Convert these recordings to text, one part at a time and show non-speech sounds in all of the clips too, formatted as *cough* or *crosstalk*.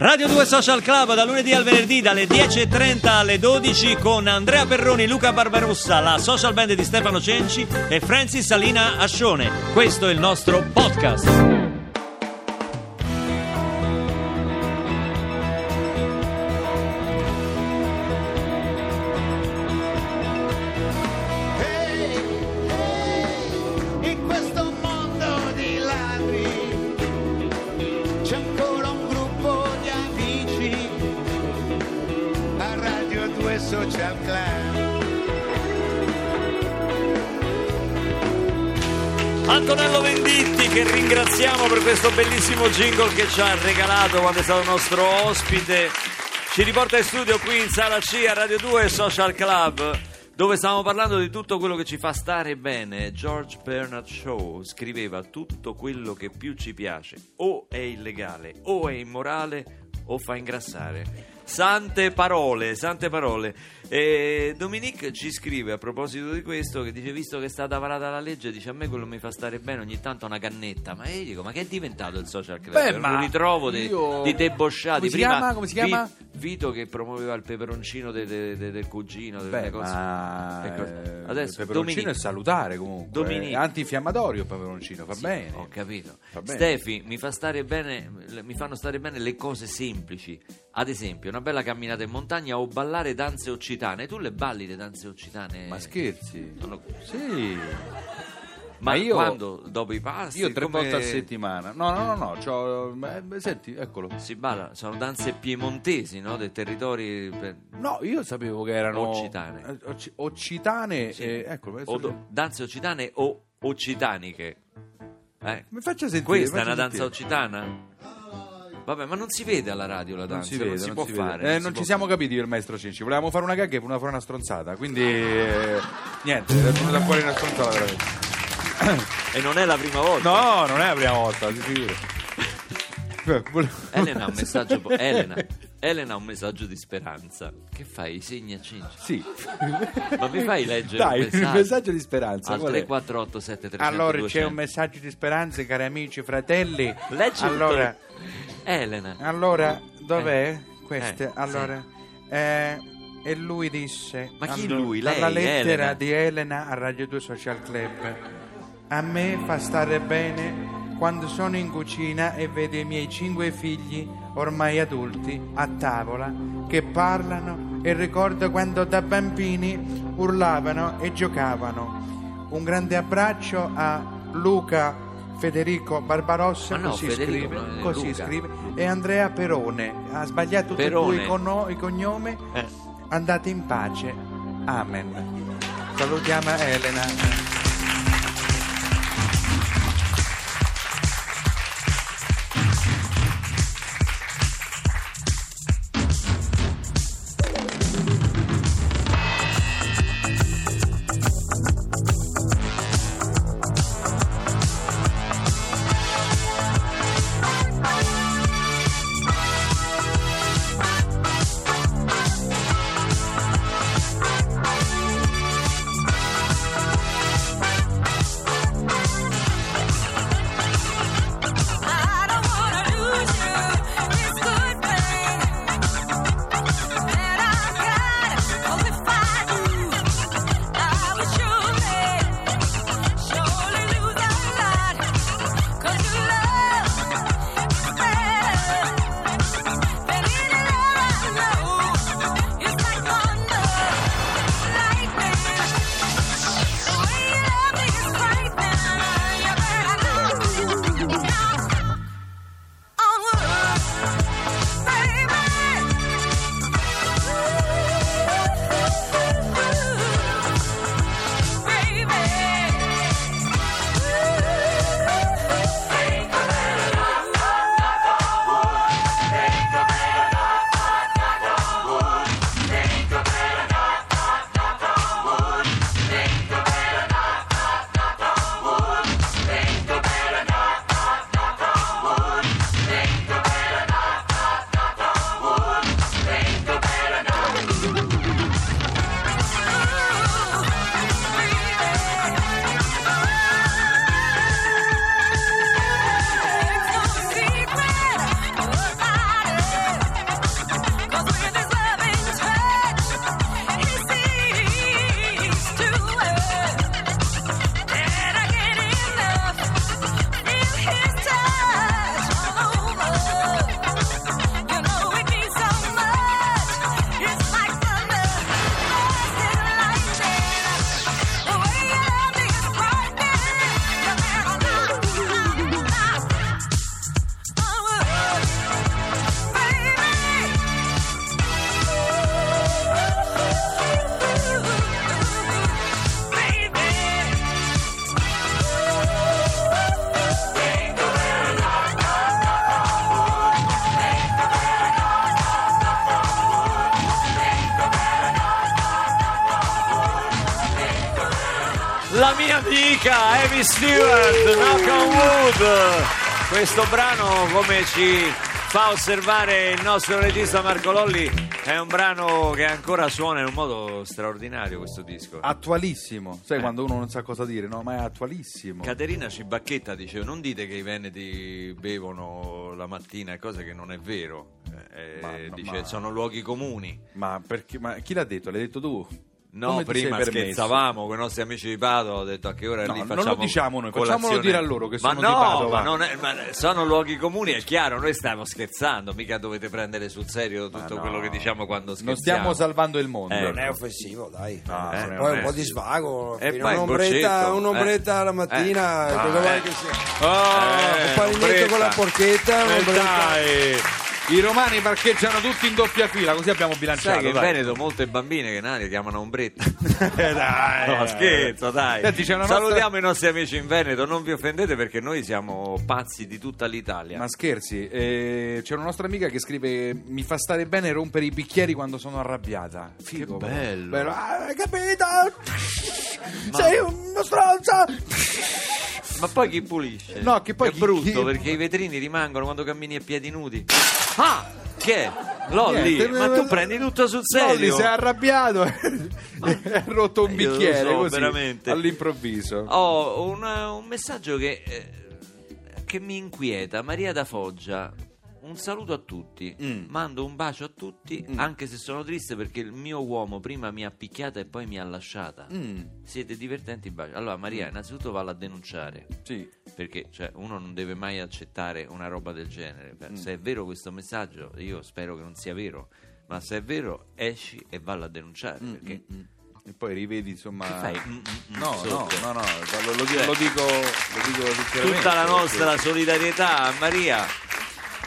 Radio 2 Social Club da lunedì al venerdì dalle 10.30 alle 12 con Andrea Perroni, Luca Barbarossa, la social band di Stefano Cenci e Francis Salina Ascione. Questo è il nostro podcast. Ehi, ehi, in questo mondo di ladri c'è ancora Antonello Venditti che ringraziamo per questo bellissimo jingle che ci ha regalato quando è stato nostro ospite. Ci riporta in studio qui in sala C a Radio 2 Social Club dove stavamo parlando di tutto quello che ci fa stare bene. George Bernard Shaw scriveva tutto quello che più ci piace o è illegale o è immorale o fa ingrassare. Sante parole, sante parole. E Dominique ci scrive a proposito di questo che dice visto che è stata varata la legge dice a me quello mi fa stare bene ogni tanto una cannetta ma io dico ma che è diventato il social club? Beh, ma ritrovo di, io- di debosciati Come si Prima chiama? Come si chiama? Vito che promuoveva il peperoncino de- de- de- del cugino delle Beh, cose. ma Ecco, eh, adesso il peperoncino Dominique. è salutare comunque. Dominique. È antinfiammatorio il peperoncino, va Sì, bene. Ho capito. Va bene. Stefi, mi, fa stare bene, mi fanno stare bene le cose semplici. Ad esempio, una bella camminata in montagna o ballare danze occitane. Tu le balli le danze occitane? Ma scherzi? Non lo- Sì. Ma, Ma io- quando? Dopo i pasti? Io tre Come volte a settimana. No, no, no, no. beh, senti, eccolo. Si balla, sono danze piemontesi, no? Dei territori... per- No, io sapevo che erano Occitane. eh, occi- occitane. Sì. eh, eccolo, o do- danze occitane o occitaniche. Eh? Mi faccia sentire. Questa è una danza occitana? Vabbè, ma non si vede alla radio la Non danza, si vede, non si non può si vede. fare. Eh, si non può ci siamo fare. capiti io il maestro Cinci. Volevamo fare una gag e una fare una stronzata. Quindi, eh, niente, è venuta fuori una stronzata veramente. E non è la prima volta. No, non è la prima volta. Beh, volevo- Elena ha un messaggio. po- *laughs* Elena. Elena ha un messaggio di speranza. Che fai? I segni a Cinci. Sì. Ma mi fai leggere Dai, un il messaggio? messaggio di speranza. Al qual è? 348 7300 Allora c'è 200. un messaggio di speranza, cari amici, fratelli. Leggi allora, tutto. Elena. allora, dov'è? Eh, Queste, sì. allora. eh, e lui disse Ma chi allora, lui? dalla Lei, lettera Elena? di Elena a Radio 2 Social Club a me fa stare bene quando sono in cucina e vedo i miei cinque figli ormai adulti a tavola che parlano e ricordo quando da bambini urlavano e giocavano un grande abbraccio a Luca Federico Barbarossa no, così, Federico, scrive, così scrive e Andrea Perone. Ha sbagliato tutti Perone. due i, conno- i cognomi. Eh. andate in pace. Amen. Salutiamo Elena Stewart, Knock on Wood. Questo brano, come ci fa osservare il nostro regista Marco Lolli, è un brano che ancora suona in un modo straordinario questo disco. Attualissimo, sai Eh. quando uno non sa cosa dire, no? Ma è attualissimo. Caterina Cibacchetta dice non dite che i veneti bevono la mattina, è cosa che non è vero. Eh, Ma- ma- dice ma- sono luoghi comuni. Ma, perché, ma chi l'ha detto? L'hai detto tu? No, Come prima scherzavamo con i nostri amici di Padova, ho detto a che ora No, lì non facciamo lo diciamo noi, colazione. facciamolo dire a loro che ma sono no, di Padova. Ma non è- ma sono luoghi comuni, è chiaro, noi stiamo scherzando, mica dovete prendere sul serio tutto no. quello che diciamo quando scherziamo. Non stiamo salvando il mondo. Eh, Non è offensivo, dai. No, Eh, non è Poi un eh, po' di svago, E fino poi un'ombretta, goccetto. un'ombretta Eh. la mattina, Eh. cosa Ah, vuoi eh. che sia? Oh, un paninetto con la porchetta, Eh, un'ombretta. dai. I romani parcheggiano tutti in doppia fila, così abbiamo bilanciato. Sai che in dai. Veneto molte bambine che nati chiamano ombretta. *laughs* Eh, dai. No, scherzo, dai. Senti, una nostra- Salutiamo i nostri amici in Veneto, non vi offendete perché noi siamo pazzi di tutta l'Italia. Ma scherzi, eh, c'è una nostra amica che scrive: Mi fa stare bene rompere i bicchieri quando sono arrabbiata. Figo, Che bello. Bello. Ah, hai capito? Sei uno stronzo! Ma poi chi pulisce? No, che poi è chi- brutto chi- perché i vetrini rimangono quando cammini a piedi nudi. Ah, che? Lolli, Niente, ma tu prendi tutto sul serio? Lolli si *laughs* è arrabbiato e ha rotto un lo bicchiere so, così veramente. all'improvviso. Ho un, un messaggio che, eh, che mi inquieta. Maria da Foggia. Un saluto a tutti, Mm. mando un bacio a tutti, anche se sono triste perché il mio uomo prima mi ha picchiata e poi mi ha lasciata. Mm, Siete divertenti, bacio. Allora, Maria, innanzitutto valla a denunciare. sì. Perché cioè, uno non deve mai accettare una roba del genere. Mm. Beh, Se è vero questo messaggio, io spero che non sia vero, ma se è vero, esci e valla a denunciare. perché E poi rivedi insomma. Mm, mm, mm, No, no, no, no, lo, dico, Cioè, lo dico, lo dico sinceramente, tutta la nostra solidarietà a Maria.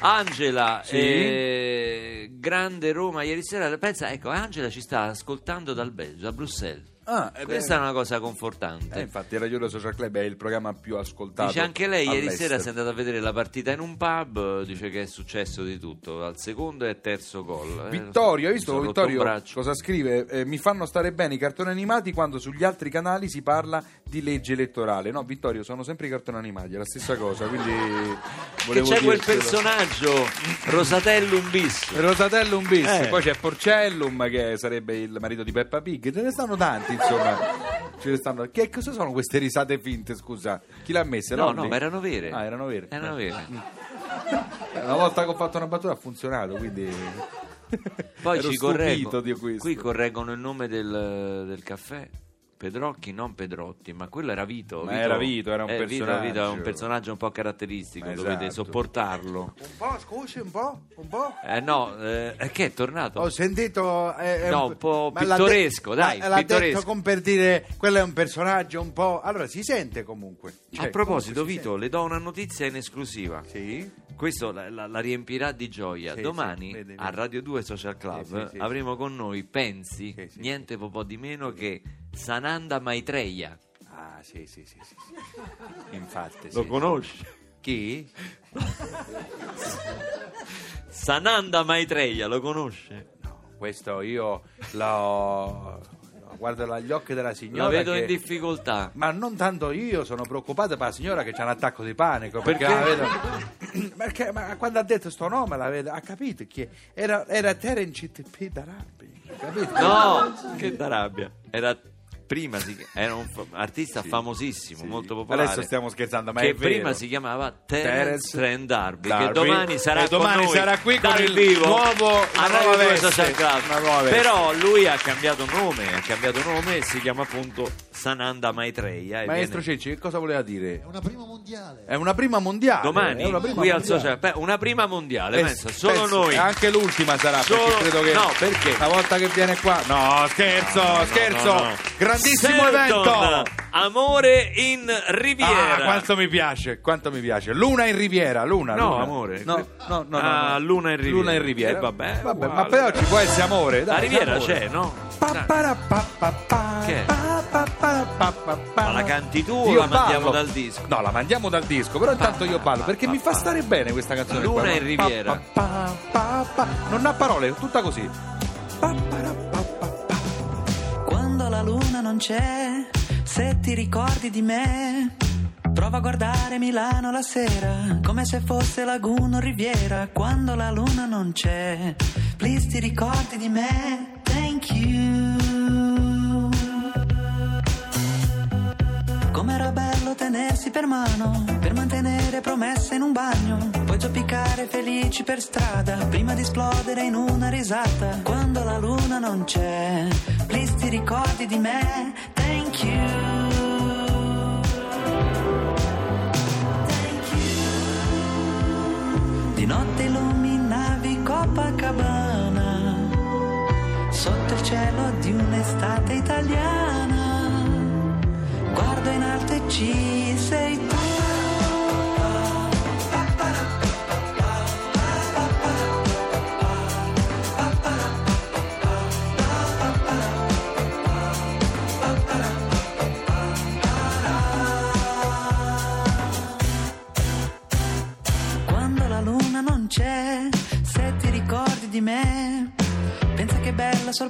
Angela, Sì. eh, grande Roma ieri sera. Pensa, ecco, Angela ci sta ascoltando dal Belgio, a Bruxelles. Ah, eh, Questa è una cosa confortante. eh, infatti Radio Lo Social Club è il programma più ascoltato. Dice anche lei ieri all'estero. sera si è andata a vedere la partita in un pub, dice che è successo di tutto, al secondo e terzo gol. Eh, Vittorio, hai visto Vittorio cosa scrive? Eh, mi fanno stare bene i cartoni animati quando sugli altri canali si parla di legge elettorale. No, Vittorio, sono sempre i cartoni animati, è la stessa cosa, quindi *laughs* Che volevo c'è quel personaggio Rosatellum bis. Rosatellum bis, poi c'è Porcellum che sarebbe il marito di Peppa Pig, ce ne stanno tanti insomma. Ne stanno- Che cosa sono queste risate finte, scusa? Chi l'ha messe? No, Lolli? no, ma erano vere. Ah, erano vere. Erano vere. Una volta che ho fatto una battuta ha funzionato, quindi Poi *laughs* ero ci stupito correggo. di questo. Qui correggono il nome del, del caffè. Pedrocchi, non Pedrotti, ma quello era Vito. Ma era Vito, era un Eh, Vito, personaggio. Vito è un personaggio un po' caratteristico, Ma dovete esatto. sopportarlo. Un po', scusi, un po', un po'. Eh no, eh, che è tornato? Ho sentito... eh, è No, un po' ma l'ha de- pittoresco, dai, L'ha pittoresco. detto con per dire, quello è un personaggio un po'... Allora, si sente comunque. A Cioè, proposito, comunque si Vito, le do una notizia in esclusiva. Sì? Questo la, la- la riempirà di gioia. Sì, Domani sì, vede, a vede. Radio 2 Social Club Sì, avremo con noi, pensi, niente po' po' di meno che Sananda Maitreya. Ah, sì, sì, sì. Infatti. Lo conosci? Chi? Sananda Maitreya, lo conosce? No, questo io l'ho... Guardo agli occhi della signora La vedo che- in difficoltà. Ma non tanto io, sono preoccupato per la signora che c'ha un attacco di panico. Perché, Perché? la vedo... *clears throat* perché ma quando ha detto sto nome, la vedo, ha capito che era, era Terence CTP d'Arabi. Capito? No, che da rabbia. Era prima si- era un fa- artista famosissimo, molto popolare. Adesso stiamo scherzando, ma che è vero. prima si chiamava Terence Terence Trent D'Arby, D'Arby. che domani sarà E domani con noi sarà qui con il vivo nuovo- a nuova 2 veste, Social Club. una nuova veste. Però lui ha cambiato nome, ha cambiato nome e si chiama appunto Sananda Maitreya. Maestro viene- Cenci, che cosa voleva dire? È una prima mondiale. È una prima mondiale. domani prima qui al mondiale. Social Beh, una prima mondiale, Eh, pensa, solo penso- noi. Anche l'ultima sarà, Solo- perché credo che No, perché? una volta che viene qua. No, scherzo, scherzo. no, no. Grandissimo Selton, evento. Amore in Riviera. Ah, quanto mi piace, quanto mi piace. Luna in Riviera, Luna. No, Luna. amore. No, no, no. Ah, no. Luna in Riviera. Luna in Riviera. Eh, vabbè, vabbè ma però ci può essere amore. La Dai, Riviera amore. c'è, no? Pa, para, pa, pa, pa, Che è? Pa, pa, pa, pa, pa, pa. Ma la canti tu o Io la mandiamo ballo. dal disco? No, la mandiamo dal disco, però intanto io ballo perché mi fa stare bene questa canzone. Luna qua, in Riviera. Pa, pa, pa, pa, pa. Non ha parole, è tutta così. Pa, para, pa, pa, pa. Quando la luna non c'è, se ti ricordi di me. Prova a guardare Milano la sera, come se fosse laguna o riviera, quando la luna non c'è. Please ti ricordi di me, thank you. Bello tenersi per mano, per mantenere promesse in un bagno, poi zoppicare felici per strada, prima di esplodere in una risata, quando la luna non c'è. Please ti ricordi di me, thank you.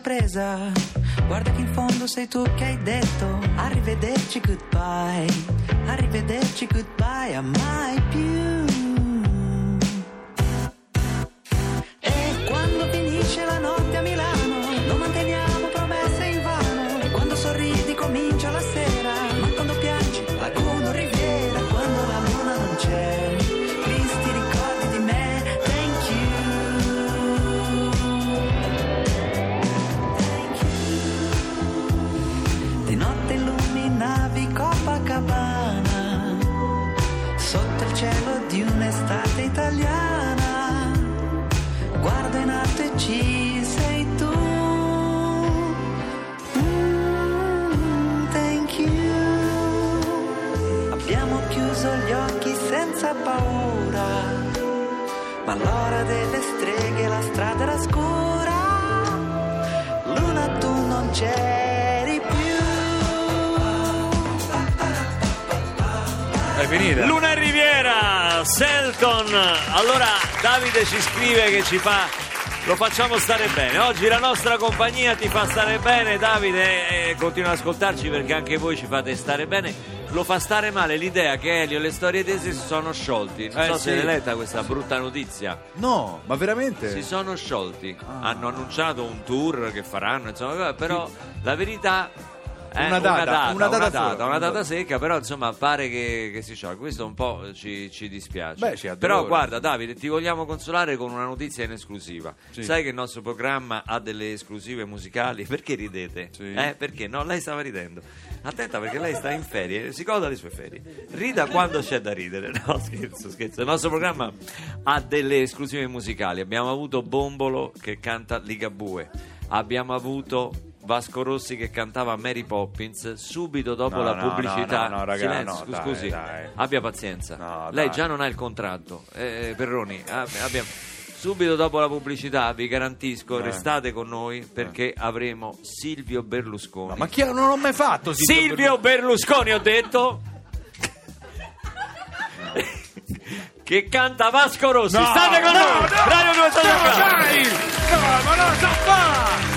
Sorpresa. Guarda che in fondo sei tu che hai detto arrivederci goodbye, arrivederci goodbye a mai più. Ci sei tu. Mm, thank you. Abbiamo chiuso gli occhi senza paura. Ma l'ora delle streghe la strada era scura. Luna tu non c'eri più. È finita. Luna e Riviera, Selton. Allora Davide ci scrive che ci fa. Lo facciamo stare bene. Oggi la nostra compagnia ti fa stare bene, Davide. E continua ad ascoltarci perché anche voi ci fate stare bene. Lo fa stare male l'idea che Elio e le storie tese si sono sciolti. Non Eh, so sì. se l'hai letta questa brutta notizia. No, ma veramente? Si sono sciolti. Ah. Hanno annunciato un tour che faranno, insomma, però la verità è Una data, una data sola. una data secca, però insomma pare che, che si sciolga. Questo un po' ci, ci dispiace. Beh, ci però guarda Davide, ti vogliamo consolare con una notizia in esclusiva. Sì. Sai che il nostro programma ha delle esclusive musicali? *laughs* Perché ridete? Sì. Eh, perché? No, lei stava ridendo. Attenta perché lei sta in ferie, si goda le sue ferie. Rida quando c'è da ridere. *laughs* No, scherzo, scherzo. Il nostro programma ha delle esclusive musicali. Abbiamo avuto Bombolo che canta Ligabue. Abbiamo avuto Vasco Rossi che cantava Mary Poppins subito dopo No, la no, pubblicità. no, no, raga, Silenzio, no, scu- dai, scusi, dai. abbia pazienza. No, Lei dai. già non ha il contratto. Eh, Perroni, ab- abbiamo- subito dopo la pubblicità vi garantisco, Eh. restate con noi perché avremo Silvio Berlusconi. No, ma chi non l'ho mai fatto Silvio Berlusconi ho detto *laughs* che canta Vasco Rossi No, state con no, noi no, Radio 2 Social No, dai! No, ma no, sta qua!